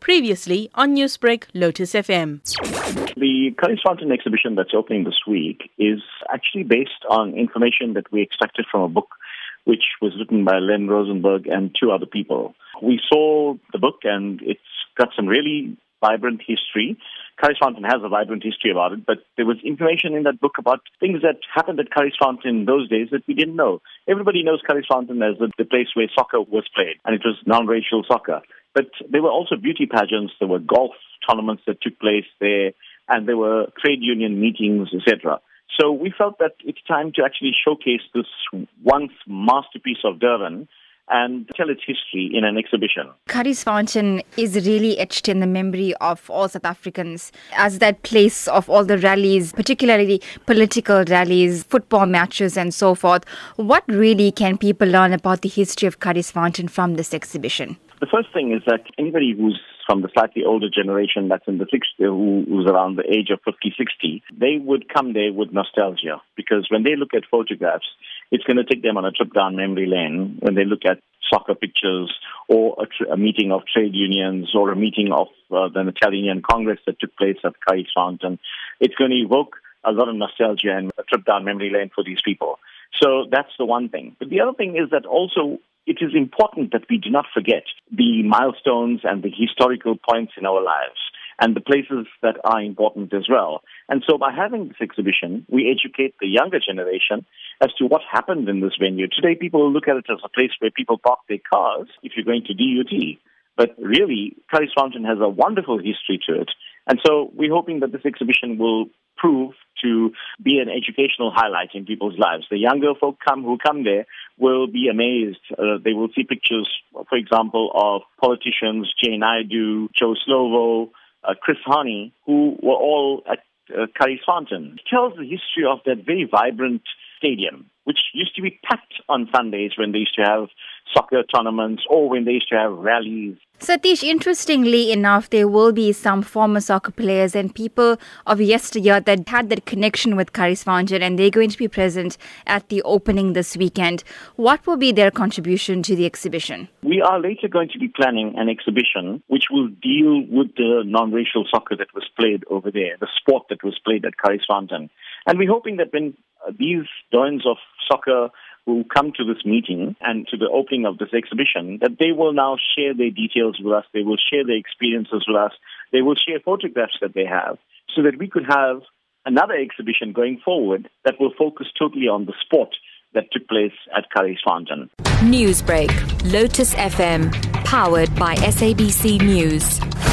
Previously on Newsbreak, Lotus FM. The Curries Fountain exhibition that's opening this week is actually based on information that we extracted from a book which was written by Len Rosenberg and two other people. We saw the book and it's got some really vibrant history. Curries Fountain has a vibrant history about it, but there was information in that book about things that happened at Curries Fountain in those days that we didn't know. Everybody knows Curries Fountain as the, the place where soccer was played, and it was non-racial soccer. But there were also beauty pageants, there were golf tournaments that took place there, and there were trade union meetings, etc. So we felt that it's time to actually showcase this once masterpiece of Durban and tell its history in an exhibition. Curries Fountain is really etched in the memory of all South Africans as that place of all the rallies, particularly political rallies, football matches, and so forth. What really can people learn about the history of Curries Fountain from this exhibition? The first thing is that anybody who's from the slightly older generation that's in the 60s, uh, who, who's around the age of 50, 60, they would come there with nostalgia because when they look at photographs, it's going to take them on a trip down memory lane when they look at soccer pictures or a, tr- a meeting of trade unions or a meeting of uh, the Italian Congress that took place at Curries Fountain. It's going to evoke a lot of nostalgia and a trip down memory lane for these people. So that's the one thing. But the other thing is that also it is important that we do not forget the milestones and the historical points in our lives and the places that are important as well. And so by having this exhibition, we educate the younger generation as to what happened in this venue. Today, people look at it as a place where people park their cars if you're going to DUT. But really, Curries Fountain has a wonderful history to it. And so we're hoping that this exhibition will prove to be an educational highlight in people's lives. The younger folk come who come there will be amazed. Uh, they will see pictures, for example, of politicians, Jay Naidoo, Joe Slovo, uh, Chris Hani, who were all at uh, Curries Fountain. It tells the history of that very vibrant stadium, which used to be packed on Sundays when they used to have soccer tournaments or when they used to have rallies. Satish, interestingly enough, there will be some former soccer players and people of yesteryear that had that connection with Curries Fountain and they're going to be present at the opening this weekend. What will be their contribution to the exhibition? We are later going to be planning an exhibition which will deal with the non-racial soccer that was played over there, the sport that was played at Curries Fountain. And we're hoping that when uh, these dons of soccer who come to this meeting and to the opening of this exhibition that they will now share their details with us, they will share their experiences with us, they will share photographs that they have so that we could have another exhibition going forward that will focus totally on the sport that took place at Curries Fountain. Newsbreak, Lotus FM, powered by SABC News.